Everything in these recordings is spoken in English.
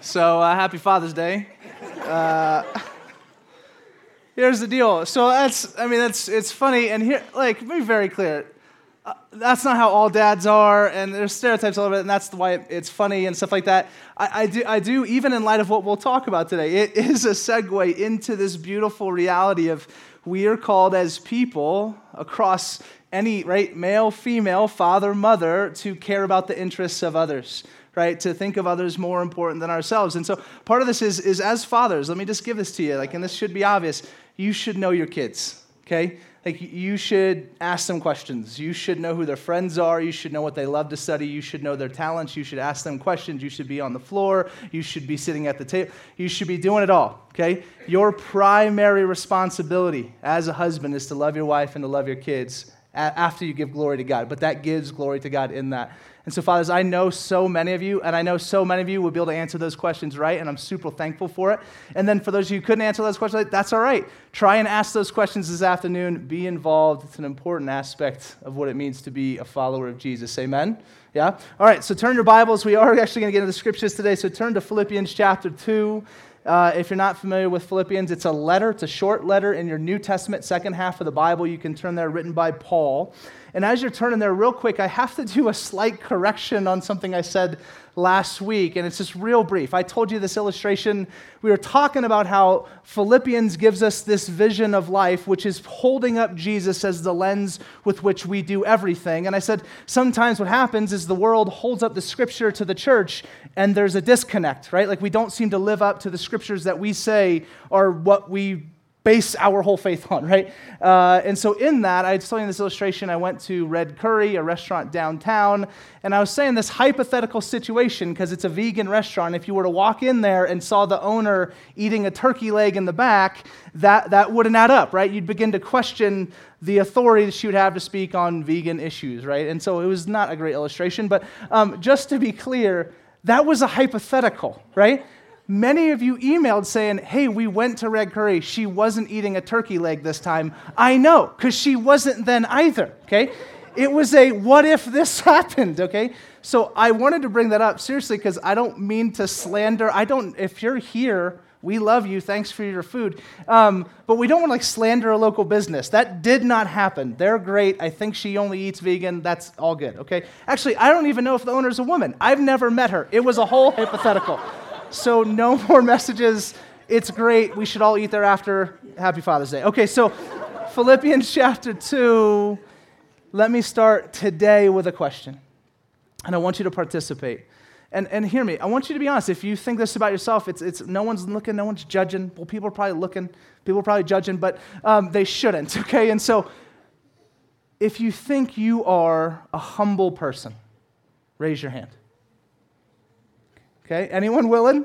So uh, happy Father's Day. Uh, here's the deal. So that's, I mean, that's it's funny, and here, like, be very clear. Uh, that's not how all dads are, and there's stereotypes all over it, and that's why it's funny and stuff like that. I, I, do, I do, even in light of what we'll talk about today, it is a segue into this beautiful reality of we are called as people across any, right, male, female, father, mother, to care about the interests of others right? To think of others more important than ourselves. And so part of this is, is as fathers, let me just give this to you, like, and this should be obvious. You should know your kids, okay? Like, you should ask them questions. You should know who their friends are. You should know what they love to study. You should know their talents. You should ask them questions. You should be on the floor. You should be sitting at the table. You should be doing it all, okay? Your primary responsibility as a husband is to love your wife and to love your kids after you give glory to God. But that gives glory to God in that. And so, fathers, I know so many of you, and I know so many of you will be able to answer those questions right, and I'm super thankful for it. And then for those of you who couldn't answer those questions, that's all right. Try and ask those questions this afternoon. Be involved. It's an important aspect of what it means to be a follower of Jesus. Amen? Yeah? All right, so turn your Bibles. We are actually going to get into the scriptures today, so turn to Philippians chapter 2. Uh, if you're not familiar with Philippians, it's a letter, it's a short letter in your New Testament, second half of the Bible. You can turn there, written by Paul. And as you're turning there, real quick, I have to do a slight correction on something I said last week, and it's just real brief. I told you this illustration. We were talking about how Philippians gives us this vision of life, which is holding up Jesus as the lens with which we do everything. And I said sometimes what happens is the world holds up the scripture to the church, and there's a disconnect, right? Like we don't seem to live up to the scriptures that we say are what we base our whole faith on, right? Uh, and so, in that, I was telling you this illustration. I went to Red Curry, a restaurant downtown, and I was saying this hypothetical situation because it's a vegan restaurant. If you were to walk in there and saw the owner eating a turkey leg in the back, that, that wouldn't add up, right? You'd begin to question the authority that she would have to speak on vegan issues, right? And so, it was not a great illustration, but um, just to be clear, that was a hypothetical, right? Many of you emailed saying, Hey, we went to Red Curry. She wasn't eating a turkey leg this time. I know, because she wasn't then either, okay? It was a what if this happened, okay? So I wanted to bring that up seriously because I don't mean to slander. I don't, if you're here, we love you. Thanks for your food. Um, but we don't want to like slander a local business. That did not happen. They're great. I think she only eats vegan. That's all good, okay? Actually, I don't even know if the owner's a woman. I've never met her. It was a whole hypothetical. So, no more messages. It's great. We should all eat there after. Happy Father's Day. Okay, so Philippians chapter 2. Let me start today with a question. And I want you to participate. And, and hear me, I want you to be honest. If you think this about yourself, it's, it's no one's looking, no one's judging. Well, people are probably looking, people are probably judging, but um, they shouldn't, okay? And so, if you think you are a humble person, raise your hand. Okay, anyone willing?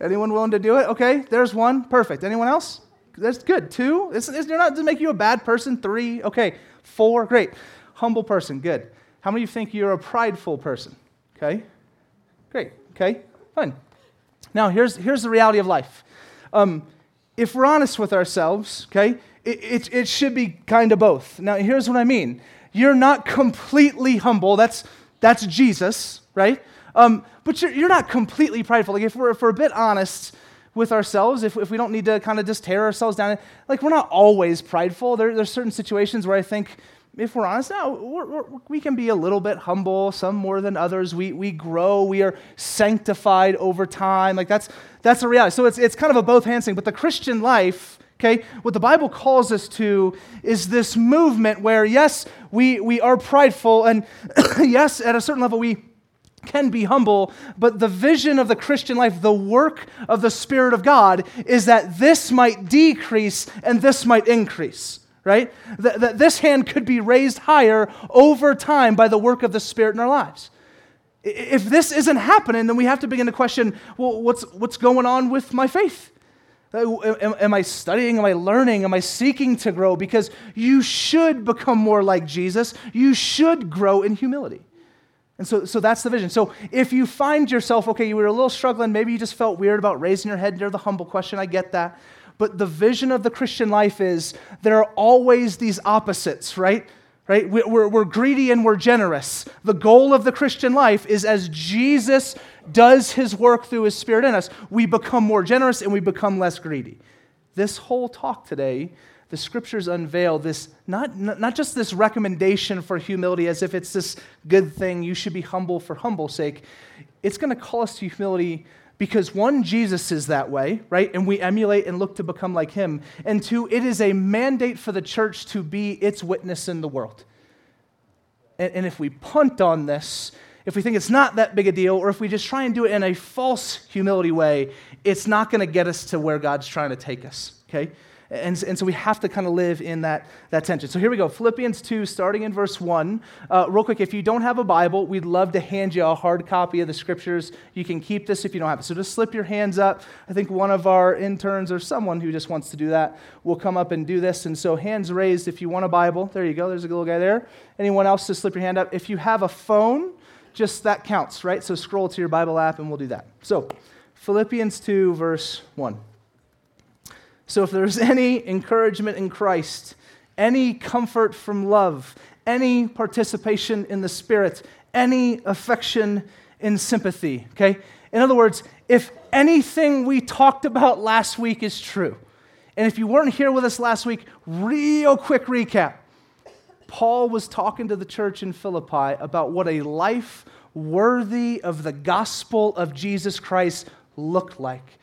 Anyone willing to do it? Okay, there's one. Perfect. Anyone else? That's good. Two. It's, it's, you're not to make you a bad person. Three. Okay. Four. Great. Humble person. Good. How many of you think you're a prideful person? Okay. Great. Okay. Fine. Now here's here's the reality of life. Um, if we're honest with ourselves, okay, it, it, it should be kind of both. Now here's what I mean. You're not completely humble. That's that's Jesus, right? Um, but you're, you're not completely prideful. Like, if we're, if we're a bit honest with ourselves, if, if we don't need to kind of just tear ourselves down, like, we're not always prideful. There, there's certain situations where I think, if we're honest, now we're, we can be a little bit humble, some more than others. We, we grow, we are sanctified over time. Like, that's, that's a reality. So it's, it's kind of a both hands thing. But the Christian life, Okay? What the Bible calls us to is this movement where, yes, we, we are prideful, and yes, at a certain level, we can be humble, but the vision of the Christian life, the work of the Spirit of God, is that this might decrease and this might increase, right? That, that this hand could be raised higher over time by the work of the Spirit in our lives. If this isn't happening, then we have to begin to question well, what's, what's going on with my faith? Uh, am, am I studying? Am I learning? Am I seeking to grow? Because you should become more like Jesus. You should grow in humility. And so, so that's the vision. So if you find yourself, okay, you were a little struggling, maybe you just felt weird about raising your head near the humble question, I get that. But the vision of the Christian life is there are always these opposites, right? right? We're, we're greedy and we're generous. The goal of the Christian life is as Jesus does his work through his Spirit in us, we become more generous and we become less greedy. This whole talk today, the scriptures unveil this, not, not just this recommendation for humility as if it's this good thing, you should be humble for humble's sake. It's going to call us to humility because one, Jesus is that way, right? And we emulate and look to become like him. And two, it is a mandate for the church to be its witness in the world. And, and if we punt on this, if we think it's not that big a deal, or if we just try and do it in a false humility way, it's not going to get us to where God's trying to take us, okay? And, and so we have to kind of live in that, that tension. So here we go Philippians 2, starting in verse 1. Uh, real quick, if you don't have a Bible, we'd love to hand you a hard copy of the scriptures. You can keep this if you don't have it. So just slip your hands up. I think one of our interns or someone who just wants to do that will come up and do this. And so hands raised if you want a Bible. There you go. There's a little guy there. Anyone else, just slip your hand up. If you have a phone, just that counts, right? So scroll to your Bible app and we'll do that. So, Philippians 2, verse 1. So, if there's any encouragement in Christ, any comfort from love, any participation in the Spirit, any affection in sympathy, okay? In other words, if anything we talked about last week is true, and if you weren't here with us last week, real quick recap. Paul was talking to the church in Philippi about what a life worthy of the gospel of Jesus Christ looked like.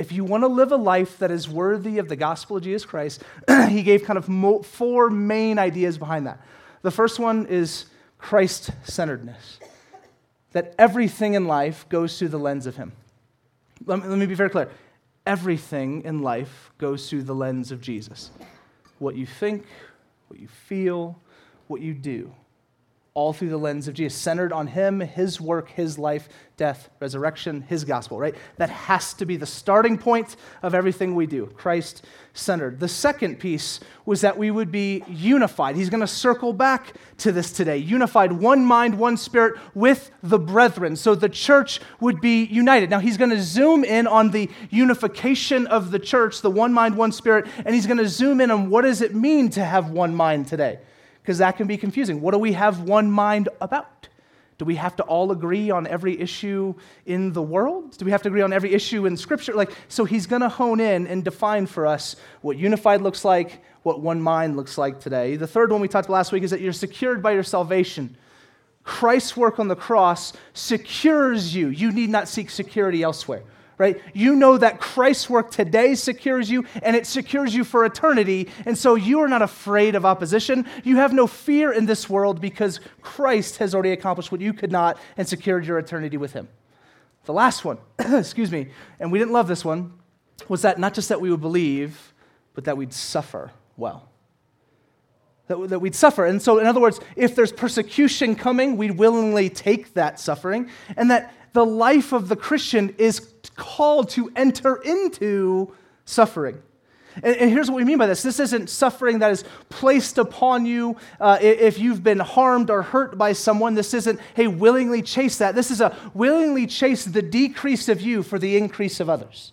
If you want to live a life that is worthy of the gospel of Jesus Christ, he gave kind of mo- four main ideas behind that. The first one is Christ centeredness, that everything in life goes through the lens of him. Let me, let me be very clear everything in life goes through the lens of Jesus. What you think, what you feel, what you do, all through the lens of Jesus, centered on Him, His work, His life, death, resurrection, His gospel, right? That has to be the starting point of everything we do, Christ centered. The second piece was that we would be unified. He's going to circle back to this today unified, one mind, one spirit with the brethren. So the church would be united. Now, he's going to zoom in on the unification of the church, the one mind, one spirit, and he's going to zoom in on what does it mean to have one mind today because that can be confusing. What do we have one mind about? Do we have to all agree on every issue in the world? Do we have to agree on every issue in Scripture? Like, so he's going to hone in and define for us what unified looks like, what one mind looks like today. The third one we talked about last week is that you're secured by your salvation. Christ's work on the cross secures you. You need not seek security elsewhere right? You know that Christ's work today secures you and it secures you for eternity. And so you are not afraid of opposition. You have no fear in this world because Christ has already accomplished what you could not and secured your eternity with him. The last one, excuse me, and we didn't love this one, was that not just that we would believe, but that we'd suffer well. That, we'd suffer. And so, in other words, if there's persecution coming, we'd willingly take that suffering. And that the life of the Christian is called to enter into suffering. And, and, here's what we mean by this this isn't suffering that is placed upon you uh, if you've been harmed or hurt by someone. This isn't, hey, willingly chase that. This is a willingly chase the decrease of you for the increase of others.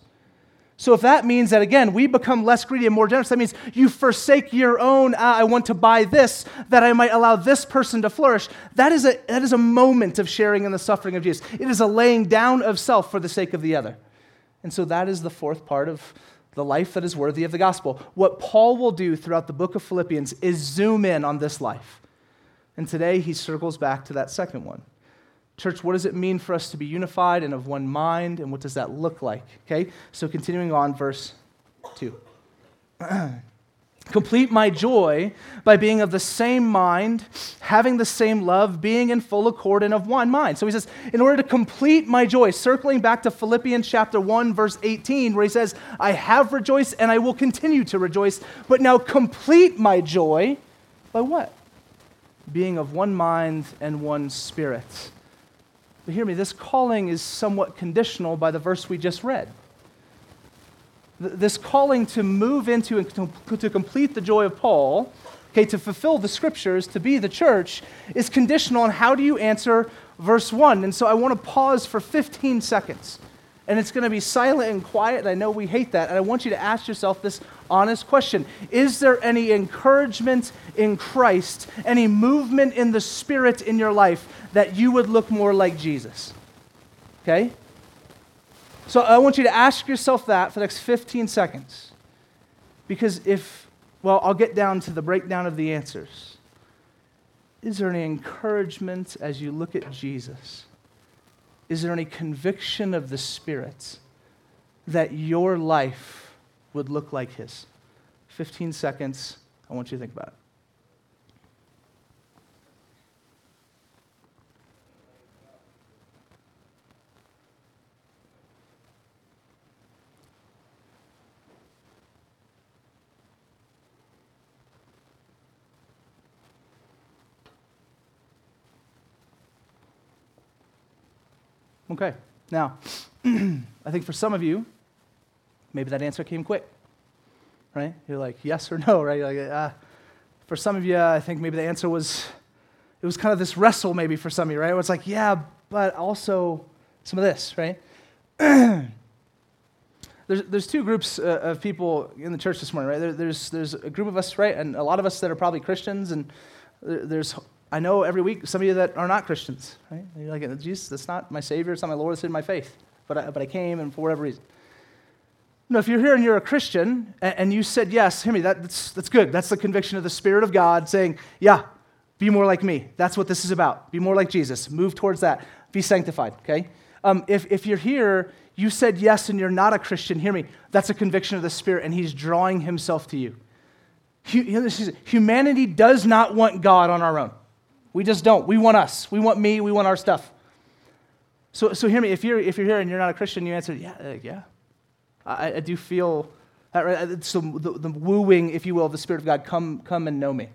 So, if that means that, again, we become less greedy and more generous, that means you forsake your own, ah, I want to buy this, that I might allow this person to flourish. That is, a, that is a moment of sharing in the suffering of Jesus. It is a laying down of self for the sake of the other. And so, that is the fourth part of the life that is worthy of the gospel. What Paul will do throughout the book of Philippians is zoom in on this life. And today, he circles back to that second one. Church, what does it mean for us to be unified and of one mind, and what does that look like? Okay, so continuing on, verse 2. Complete my joy by being of the same mind, having the same love, being in full accord and of one mind. So he says, in order to complete my joy, circling back to Philippians chapter 1, verse 18, where he says, I have rejoiced and I will continue to rejoice, but now complete my joy by what? Being of one mind and one spirit. But hear me, this calling is somewhat conditional by the verse we just read. This calling to move into and to complete the joy of Paul, okay, to fulfill the scriptures, to be the church, is conditional on how do you answer verse 1. And so I want to pause for 15 seconds and it's going to be silent and quiet. And I know we hate that. And I want you to ask yourself this honest question Is there any encouragement in Christ, any movement in the Spirit in your life that you would look more like Jesus? Okay? So I want you to ask yourself that for the next 15 seconds. Because if, well, I'll get down to the breakdown of the answers. Is there any encouragement as you look at Jesus? Is there any conviction of the Spirit that your life would look like His? 15 seconds. I want you to think about it. Okay, now, I think for some of you, maybe that answer came quick, right? You're like, yes or no, right? Like, uh, for some of you, I think maybe the answer was, it was kind of this wrestle maybe for some of you, right? Where it's like, yeah, but also some of this, right? there's, there's two groups uh, of people in the church this morning, right? There, there's, there's a group of us, right? And a lot of us that are probably Christians, and there's I know every week some of you that are not Christians, right? You're like, Jesus, that's not my Savior, it's not my Lord, it's in my faith. But I, but I came, and for whatever reason. No, if you're here and you're a Christian and, you said yes, hear me, that, that's, that's good. That's the conviction of the Spirit of God saying, yeah, be more like me. That's what this is about. Be more like Jesus. Move towards that. Be sanctified, okay? Um, if, if you're here, you said yes and you're not a Christian, hear me, that's a conviction of the Spirit, and He's drawing Himself to you. Humanity does not want God on our own. We just don't. We want us. We want me. We want our stuff. So, so hear me. If you're, if you're here and you're not a Christian, you answer, yeah, uh, yeah. I, I, do feel that, right? So the, the, wooing, if you will, of the Spirit of God, come, come and know me.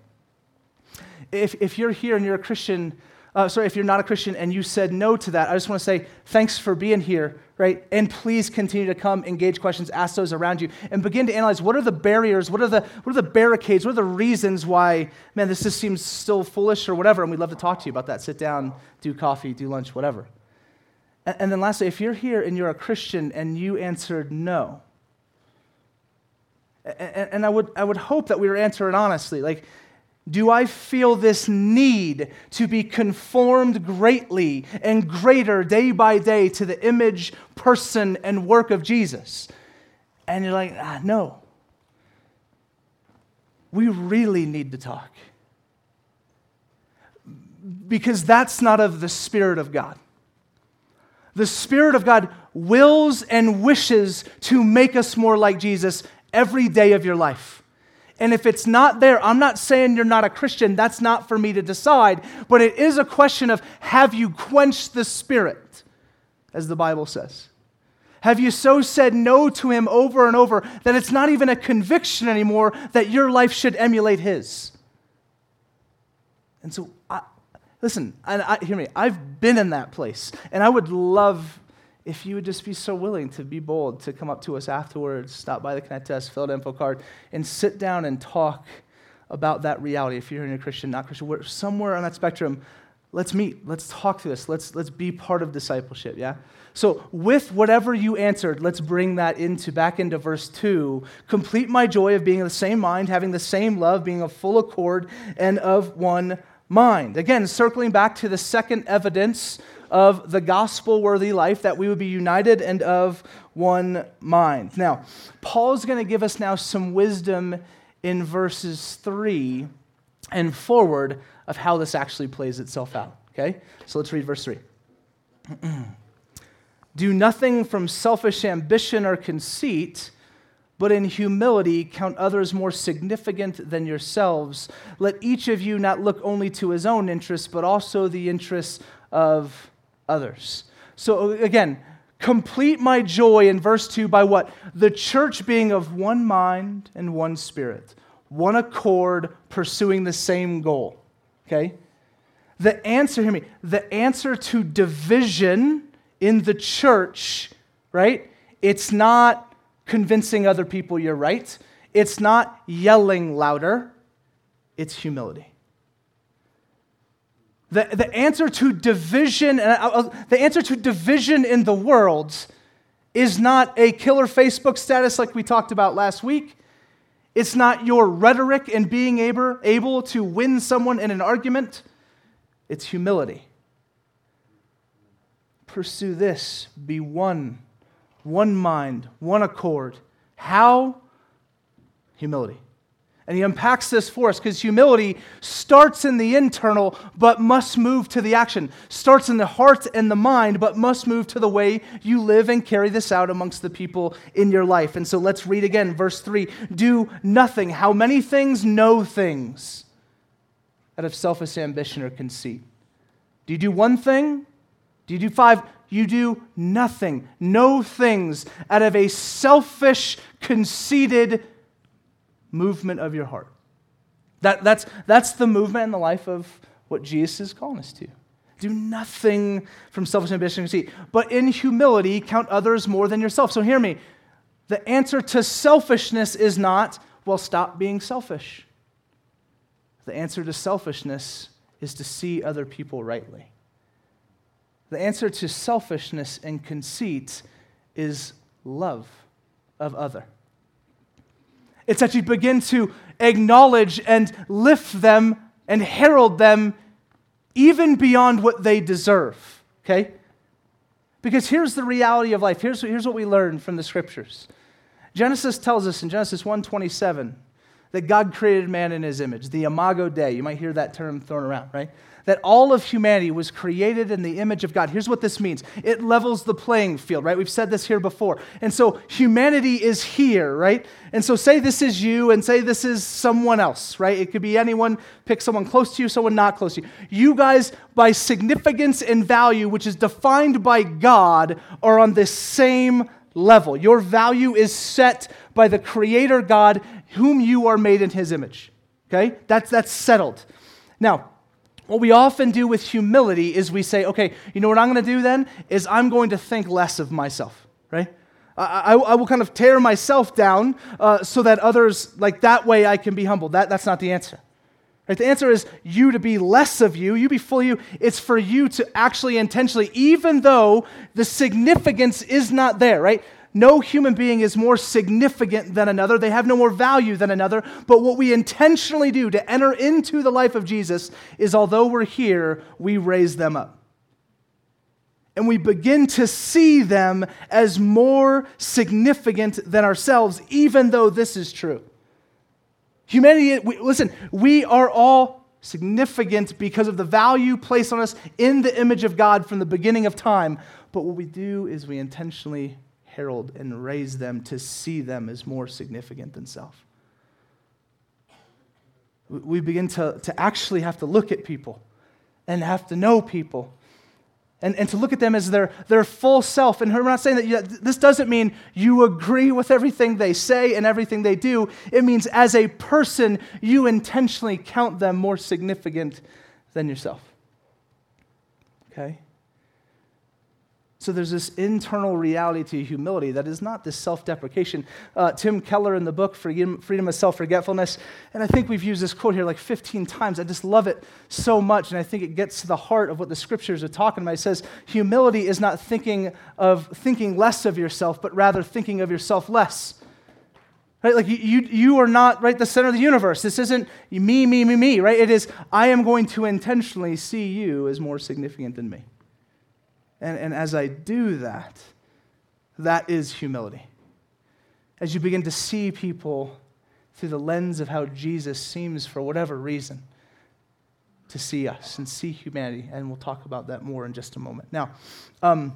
If, if you're here and you're a Christian, uh, sorry, if you're not a Christian and you said no to that, I just want to say thanks for being here right? And please continue to come, engage questions, ask those around you, and begin to analyze what are the barriers, what are the, what are the barricades, what are the reasons why, man, this just seems still foolish or whatever, and we'd love to talk to you about that. Sit down, do coffee, do lunch, whatever. And, and then lastly, if you're here and you're a Christian and you answered no, and, and I, would, I would hope that we were answering honestly, like, do I feel this need to be conformed greatly and greater day by day to the image, person, and work of Jesus? And you're like, ah, no. We really need to talk. Because that's not of the Spirit of God. The Spirit of God wills and wishes to make us more like Jesus every day of your life. And if it's not there, I'm not saying you're not a Christian. That's not for me to decide. But it is a question of have you quenched the Spirit, as the Bible says? Have you so said no to Him over and over that it's not even a conviction anymore that your life should emulate His? And so, I, listen, and I, hear me, I've been in that place. And I would love if you would just be so willing to be bold to come up to us afterwards, stop by the Connect Us, fill out an info card, and sit down and talk about that reality. If you're in a Christian, not Christian, we're somewhere on that spectrum. Let's meet. Let's talk through this. Let's, let's be part of discipleship, yeah? So, with whatever you answered, let's bring that into back into verse 2. Complete my joy of being of the same mind, having the same love, being of full accord, and of one mind. Again, circling back to the second evidence of the gospel worthy life, that we would be united and of one mind. Now, Paul's going to give us now some wisdom in verses 3 and forward of how this actually plays itself out. Okay? So let's read verse 3. Do nothing from selfish ambition or conceit, but in humility count others more significant than yourselves. Let each of you not look only to his own interests, but also the interests of others. So again, complete my joy in verse 2 by what? The church being of one mind and one spirit, one accord, pursuing the same goal. Okay? The answer, hear me, the answer to division in the church, right? It's not convincing other people you're right. It's not yelling louder. It's humility. The, the answer to division, the answer to division in the world is not a killer Facebook status like we talked about last week. It's not your rhetoric and being able, able to win someone in an argument. It's humility. Pursue this. Be one, one mind, one accord. How? Humility. And he unpacks this for us because humility starts in the internal but must move to the action. Starts in the heart and the mind but must move to the way you live and carry this out amongst the people in your life. And so let's read again, verse 3 Do nothing. How many things? No things. Out of selfish ambition or conceit. Do you do one thing? Do you do five? You do nothing. No things out of a selfish, conceited movement of your heart. That, that's, that's the movement in the life of what Jesus is calling us to. Do nothing from selfish ambition and conceit, but in humility count others more than yourself. So hear me. The answer to selfishness is not, well, stop being selfish. The answer to selfishness is to see other people rightly. The answer to selfishness and conceit is love of other. It's that you begin to acknowledge and lift them and herald them even beyond what they deserve, okay? Because here's the reality of life. Here's, here's what we learn from the scriptures. Genesis tells us in Genesis 1:27 that God created man in his image, the imago Dei. You might hear that term thrown around, right? That all of humanity was created in the image of God. Here's what this means it levels the playing field, right? We've said this here before. And so humanity is here, right? And so say this is you and say this is someone else, right? It could be anyone, pick someone close to you, someone not close to you. You guys, by significance and value, which is defined by God, are on the same level. Your value is set by the Creator God, whom you are made in His image. Okay? That's, that's settled. Now, what we often do with humility is we say, okay, you know what I'm going to do then? Is I'm going to think less of myself, right? I, I, I will kind of tear myself down uh, so that others, like that way, I can be humbled. That, that's not the answer. Right? The answer is you to be less of you, you be full you. It's for you to actually intentionally, even though the significance is not there, right? No human being is more significant than another. They have no more value than another. But what we intentionally do to enter into the life of Jesus is, although we're here, we raise them up. And we begin to see them as more significant than ourselves, even though this is true. Humanity, we, listen, we are all significant because of the value placed on us in the image of God from the beginning of time. But what we do is we intentionally herald and raise them to see them as more significant than self. We begin to, to actually have to look at people and have to know people and, and to look at them as their, their full self. And we're not saying that you, this doesn't mean you agree with everything they say and everything they do. It means as a person, you intentionally count them more significant than yourself. Okay? So there's this internal reality to humility that is not this self deprecation. Uh, Tim Keller in the book, Freedom, Freedom of Self Forgetfulness, and I think we've used this quote here like 15 times. I just love it so much, and I think it gets to the heart of what the scriptures are talking about. It says, Humility is not thinking of thinking less of yourself, but rather thinking of yourself less. Right? Like you, you, you are not right the center of the universe. This isn't me, me, me, me, right? It is I am going to intentionally see you as more significant than me. And, and as I do that, that is humility. As you begin to see people through the lens of how Jesus seems, for whatever reason, to see us and see humanity. And we'll talk about that more in just a moment. Now, um,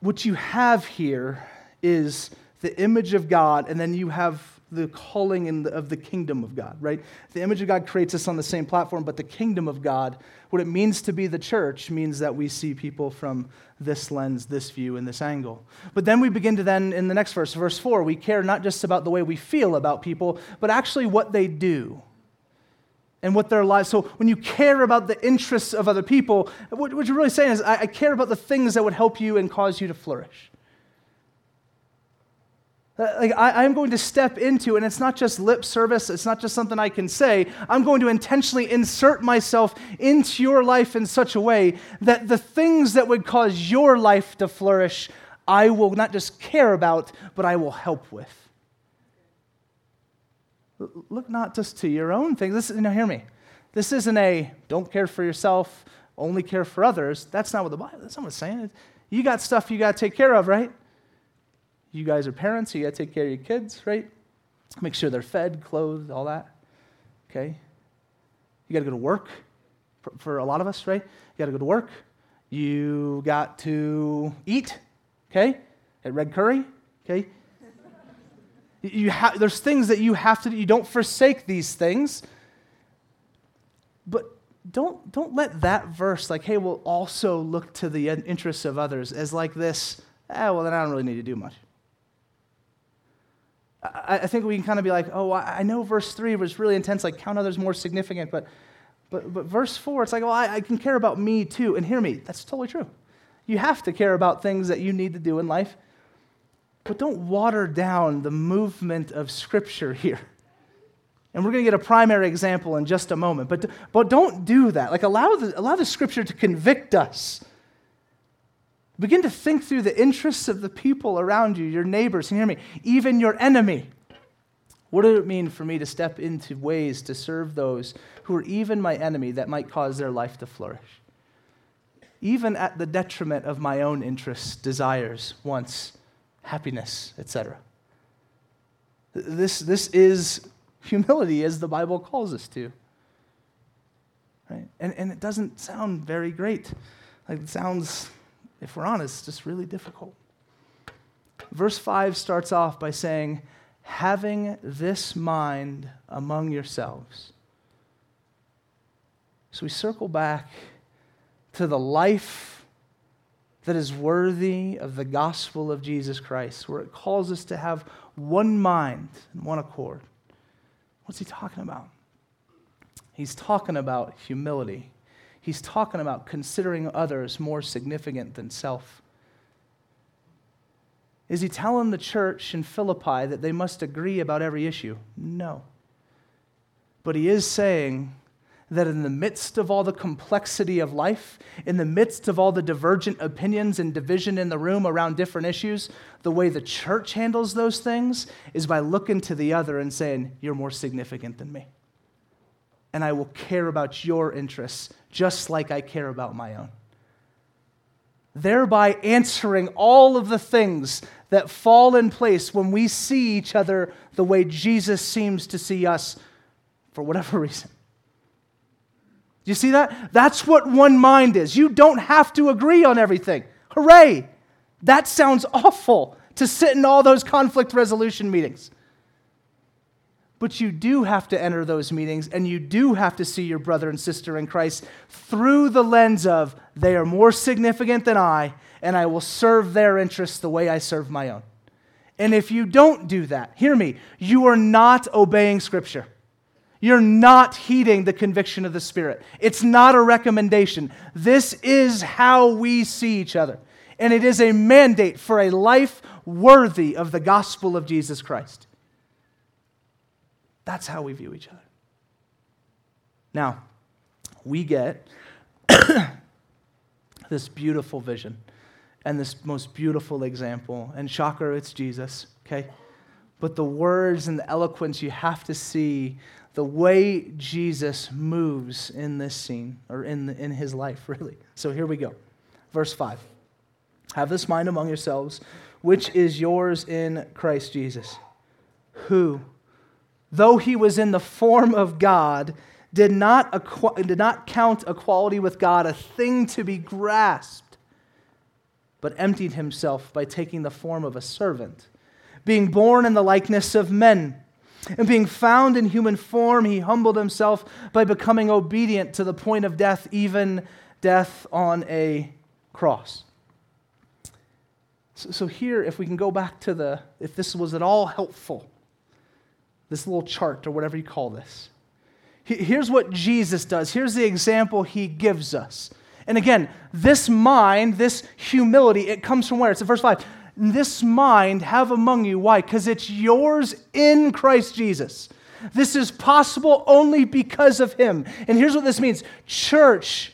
what you have here is the image of God, and then you have the calling the, of the kingdom of God, right? The image of God creates us on the same platform, but the kingdom of God, what it means to be the church, means that we see people from this lens, this view, and this angle. But then we begin to then, in the next verse, verse 4, we care not just about the way we feel about people, but actually what they do and what their lives. So when you care about the interests of other people, what, you're really saying is, I, I care about the things that would help you and cause you to flourish. Uh, like I, am going to step into, and it's not just lip service, it's not just something I can say. I'm going to intentionally insert myself into your life in such a way that the things that would cause your life to flourish, I will not just care about, but I will help with. Look not just to your own things. This, now, hear me. This isn't a don't care for yourself, only care for others. That's not what the Bible. That's not what it's saying. You got stuff you got to take care of, right? You guys are parents, so you got to take care of your kids, right? Make sure they're fed, clothed, all that. Okay? You got to go to work for, for, a lot of us, right? You got to go to work. You got to eat, okay? At Red Curry, okay? You ha- there's things that you have to do. You don't forsake these things. But don't, don't let that verse, like, hey, we'll also look to the interests of others, as like this, ah, well, then I don't really need to do much. I, I think we can kind of be like, oh, I, know verse 3 was really intense, like count others more significant, but, but, but verse 4, it's like, well, I, I can care about me too. And hear me, that's totally true. You have to care about things that you need to do in life, but don't water down the movement of Scripture here. And we're going to get a primary example in just a moment. But, but don't do that. Like, allow the, allow the Scripture to convict us Begin to think through the interests of the people around you, your neighbors, and hear me, even your enemy. What did it mean for me to step into ways to serve those who are even my enemy that might cause their life to flourish? Even at the detriment of my own interests, desires, wants, happiness, etc. This, this is humility as the Bible calls us to. Right? And, and it doesn't sound very great. Like it sounds if we're honest, it's just really difficult. Verse 5 starts off by saying, having this mind among yourselves. So we circle back to the life that is worthy of the gospel of Jesus Christ, where it calls us to have one mind and one accord. What's he talking about? He's talking about humility he's talking about considering others more significant than self. Is he telling the church in Philippi that they must agree about every issue? No. But he is saying that in the midst of all the complexity of life, in the midst of all the divergent opinions and division in the room around different issues, the way the church handles those things is by looking to the other and saying, You're more significant than me and I will care about your interests just like I care about my own. Thereby answering all of the things that fall in place when we see each other the way Jesus seems to see us for whatever reason. You see that? That's what one mind is. You don't have to agree on everything. Hooray! That sounds awful to sit in all those conflict resolution meetings. But you do have to enter those meetings and you do have to see your brother and sister in Christ through the lens of they are more significant than I, and I will serve their interests the way I serve my own. And if you don't do that, hear me, you are not obeying Scripture. You're not heeding the conviction of the Spirit. It's not a recommendation. This is how we see each other. And it is a mandate for a life worthy of the gospel of Jesus Christ. That's how we view each other. Now, we get this beautiful vision and this most beautiful example. And shocker, it's Jesus, okay? But the words and the eloquence, you have to see the way Jesus moves in this scene, or in, the, in his life, really. So here we go. Verse 5 Have this mind among yourselves, which is yours in Christ Jesus, who though he was in the form of God, did not, acqu- did not count equality with God a thing to be grasped, but emptied himself by taking the form of a servant, being born in the likeness of men. And being found in human form, he humbled himself by becoming obedient to the point of death, even death on a cross. So, so here, if we can go back to the, if this was at all helpful, this little chart or whatever you call this. Here's what Jesus does. Here's the example he gives us. And again, this mind, this humility, it comes from where? It's in verse 5. this mind have among you. Why? Because it's yours in Christ Jesus. This is possible only because of him. And here's what this means Church,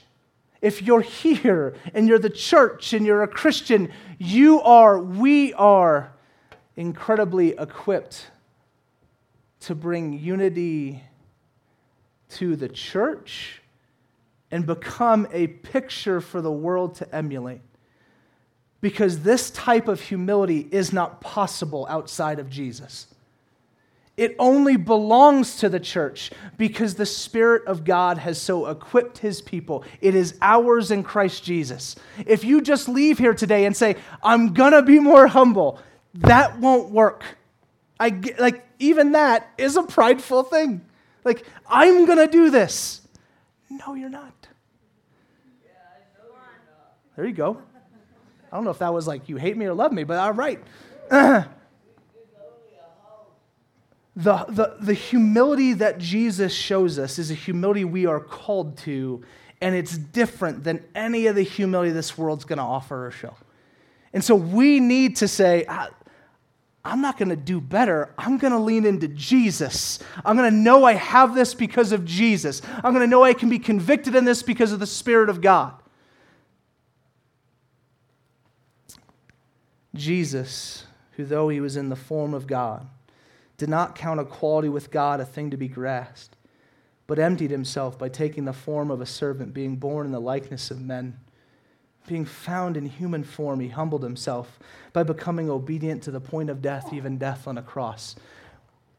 if you're here and you're the church and you're a Christian, you are, we are incredibly equipped to bring unity to the church and become a picture for the world to emulate. Because this type of humility is not possible outside of Jesus. It only belongs to the church because the Spirit of God has so equipped his people. It is ours in Christ Jesus. If you just leave here today and say, I'm going to be more humble, that won't work. I, like, even that is a prideful thing. Like, I'm going to do this. No, you're not. There you go. I don't know if that was like, you hate me or love me, but all right. the, the, the humility that Jesus shows us is a humility we are called to, and it's different than any of the humility this world's going to offer or show. And so we need to say, ah, I'm not going to do better. I'm going to lean into Jesus. I'm going to know I have this because of Jesus. I'm going to know I can be convicted in this because of the Spirit of God. Jesus, who though he was in the form of God, did not count equality with God a thing to be grasped, but emptied himself by taking the form of a servant, being born in the likeness of men. Being found in human form, he humbled himself by becoming obedient to the point of death, even death on a cross.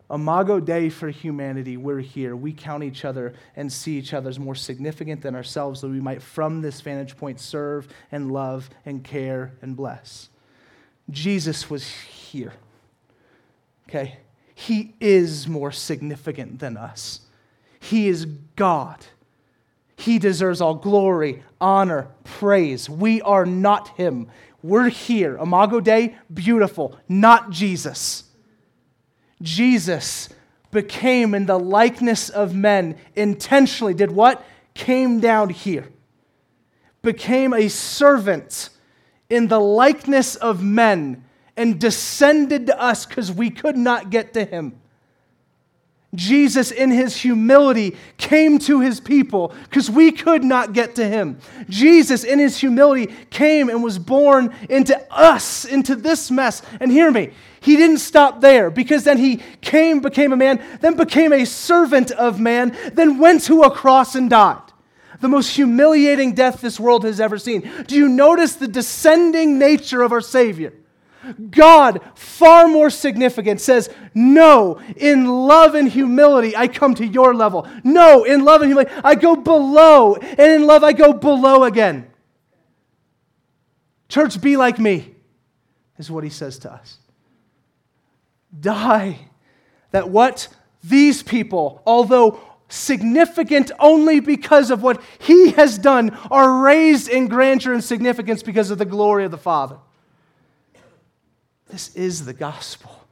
Imago Dei for humanity, we're here. We count each other and see each other as more significant than ourselves, that we might, from this vantage point, serve and love and care and bless. Jesus was here. Okay? He is more significant than us. He is God. He deserves all glory, honor, praise. We are not Him. We're here. Imago Dei, beautiful, not Jesus. Jesus became in the likeness of men, intentionally did what? Came down here, became a servant in the likeness of men and descended to us because we could not get to him. Jesus, in his humility, came to his people because we could not get to him. Jesus, in his humility, came and was born into us, into this mess. And hear me, he didn't stop there because then he came, became a man, then became a servant of man, then went to a cross and died the most humiliating death this world has ever seen. Do you notice the descending nature of our Savior? God, far more significant, says, No, in love and humility, I come to your level. No, in love and humility, I go below. And in love, I go below again. Church, be like me, is what he says to us. Die. That what? These people, although significant only because of what he has done, are raised in grandeur and significance because of the glory of the Father. This is the gospel.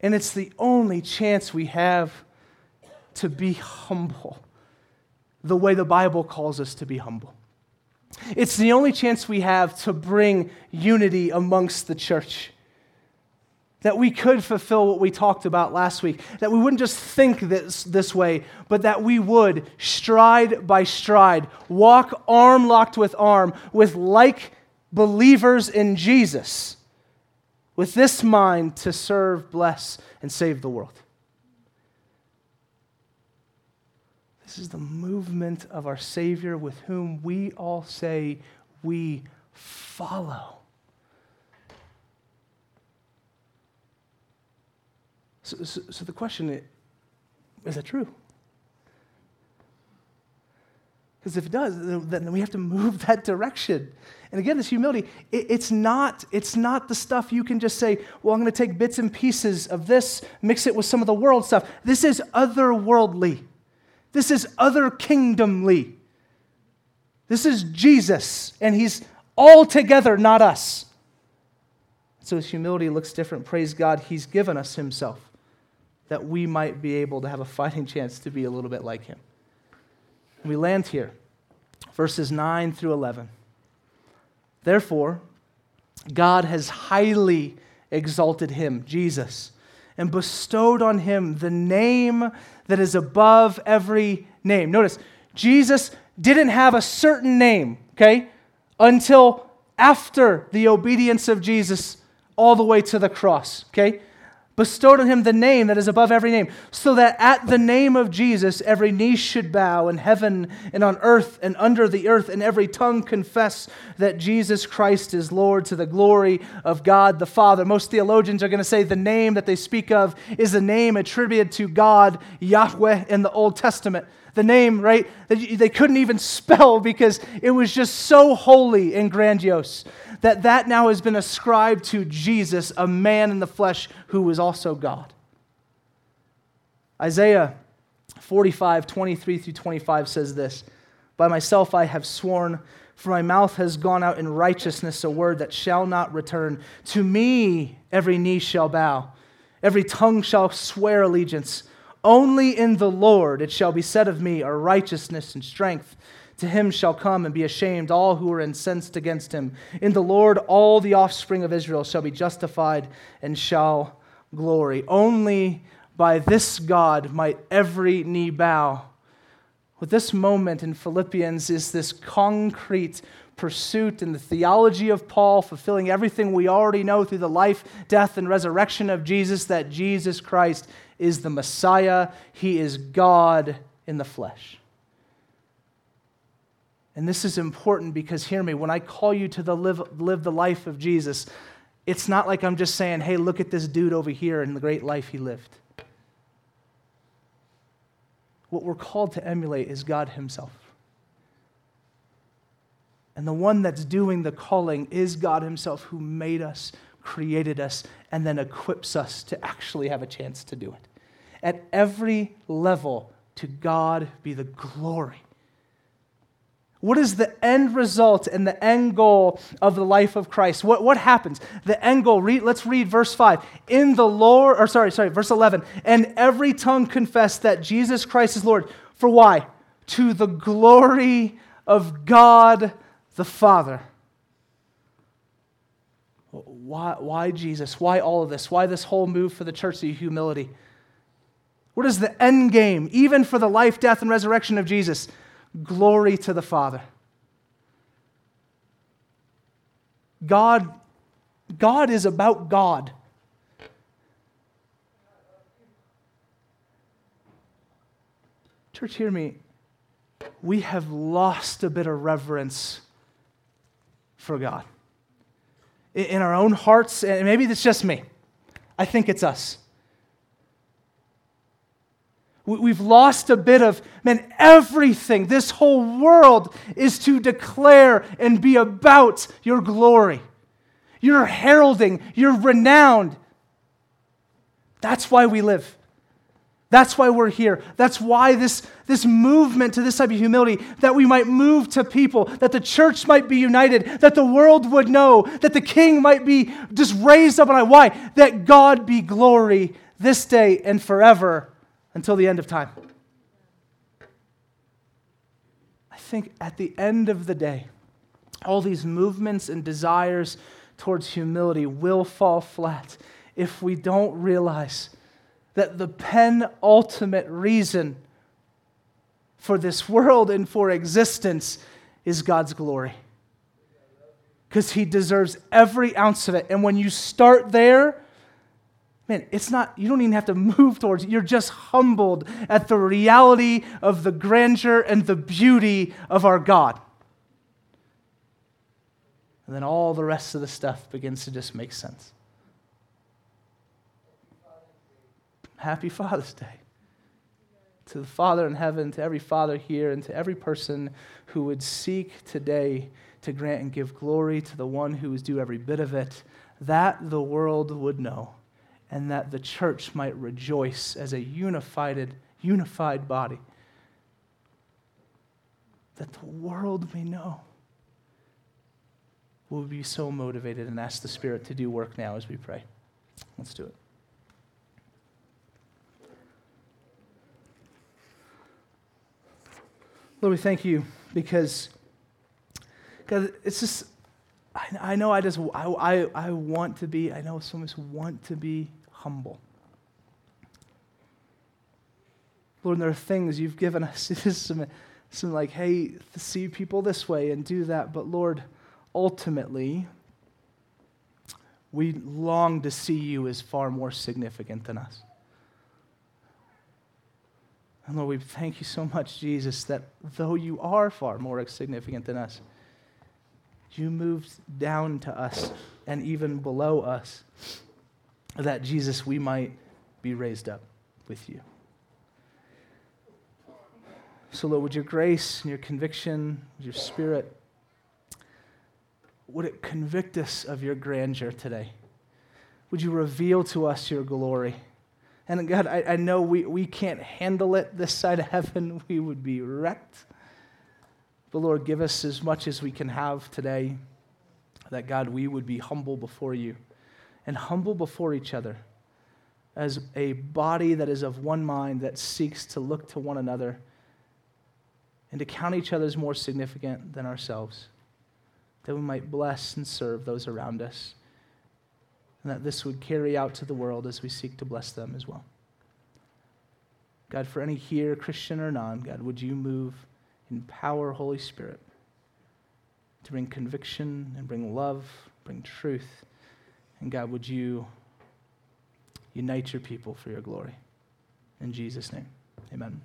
And it's the only chance we have to be humble, the way the Bible calls us to be humble. It's the only chance we have to bring unity amongst the church that we could fulfill what we talked about last week, that we wouldn't just think this, this way, but that we would, stride by stride, walk arm locked with arm with like believers in Jesus, with this mind to serve, bless, and save the world. This is the movement of our Savior with whom we all say we follow. So, so, so the question is, is that true? Because if it does, then we have to move that direction. And again, this humility, it, it's, not, it's not the stuff you can just say, well, I'm going to take bits and pieces of this, mix it with some of the world stuff. This is otherworldly. This is other kingdomly. This is Jesus, and he's altogether not us. So his humility looks different. Praise God, he's given us himself that we might be able to have a fighting chance to be a little bit like him. We land here, verses 9 through 11. Therefore, God has highly exalted him, Jesus, and bestowed on him the name that is above every name. Notice, Jesus didn't have a certain name, okay, until after the obedience of Jesus all the way to the cross, okay? Bestowed on him the name that is above every name, so that at the name of Jesus every knee should bow in heaven and on earth and under the earth, and every tongue confess that Jesus Christ is Lord to the glory of God the Father. Most theologians are going to say the name that they speak of is a name attributed to God, Yahweh, in the Old Testament. The name, right, that they couldn't even spell because it was just so holy and grandiose that that now has been ascribed to Jesus, a man in the flesh who was also God. Isaiah 45, 23 through 25 says this By myself I have sworn, for my mouth has gone out in righteousness, a word that shall not return. To me every knee shall bow, every tongue shall swear allegiance. Only in the Lord it shall be said of me are righteousness and strength. To him shall come and be ashamed all who are incensed against him. In the Lord all the offspring of Israel shall be justified and shall glory. Only by this God might every knee bow. What this moment in Philippians is this concrete pursuit in the theology of Paul, fulfilling everything we already know through the life, death, and resurrection of Jesus that Jesus Christ is the Messiah, He is God in the flesh. And this is important because, hear me, when I call you to the live, live the life of Jesus, it's not like I'm just saying, hey, look at this dude over here and the great life he lived. What we're called to emulate is God Himself. And the one that's doing the calling is God Himself who made us, created us, and then equips us to actually have a chance to do it. At every level, to God be the glory. What is the end result and the end goal of the life of Christ? What, what happens? The end goal, read, let's read verse 5. In the Lord, or sorry, sorry, verse 11. And every tongue confess that Jesus Christ is Lord. For why? To the glory of God the Father. Why, why Jesus? Why all of this? Why this whole move for the church to humility? What is the end game, even for the life, death, and resurrection of Jesus? Glory to the Father. God, God is about God. Church, hear me. We have lost a bit of reverence for God. In our own hearts, and maybe it's just me. I think it's us. We've lost a bit of, man, everything. This whole world is to declare and be about your glory. You're heralding, you're renowned. That's why we live. That's why we're here. That's why this, this movement to this type of humility, that we might move to people, that the church might be united, that the world would know, that the king might be just raised up on high. Why? That God be glory this day and forever until the end of time. I think at the end of the day, all these movements and desires towards humility will fall flat if we don't realize that the penultimate reason for this world and for existence is God's glory. Because He deserves every ounce of it. And when you start there, man, it's not, you don't even have to move towards it. You're just humbled at the reality of the grandeur and the beauty of our God. And then all the rest of the stuff begins to just make sense. Happy Father's Day. To the Father in heaven, to every father here, and to every person who would seek today to grant and give glory to the one who is due every bit of it, that the world would know, and that the church might rejoice as a unified, unified body. That the world may know. We'll be so motivated and ask the Spirit to do work now as we pray. Let's do it. Lord, we thank you because, God, it's just, I, I know I just, I, I, I want to be, I know some of us want to be humble. Lord, there are things you've given us. It is some, some like, hey, see people this way and do that. But Lord, ultimately, we long to see you as far more significant than us. And Lord, we thank you so much, Jesus, that though you are far more significant than us, you moved down to us and even below us, that Jesus, we might be raised up with you. So, Lord, would your grace and your conviction, your spirit, would it convict us of your grandeur today? Would you reveal to us your glory? And God, I, I know we, we can't handle it this side of heaven. We would be wrecked. But Lord, give us as much as we can have today that, God, we would be humble before you and humble before each other as a body that is of one mind that seeks to look to one another and to count each other as more significant than ourselves, that we might bless and serve those around us, and that this would carry out to the world as we seek to bless them as well. God, for any here, Christian or non, God, would you move in power, Holy Spirit, to bring conviction and bring love, bring truth. And God, would you unite your people for your glory? In Jesus' name, amen.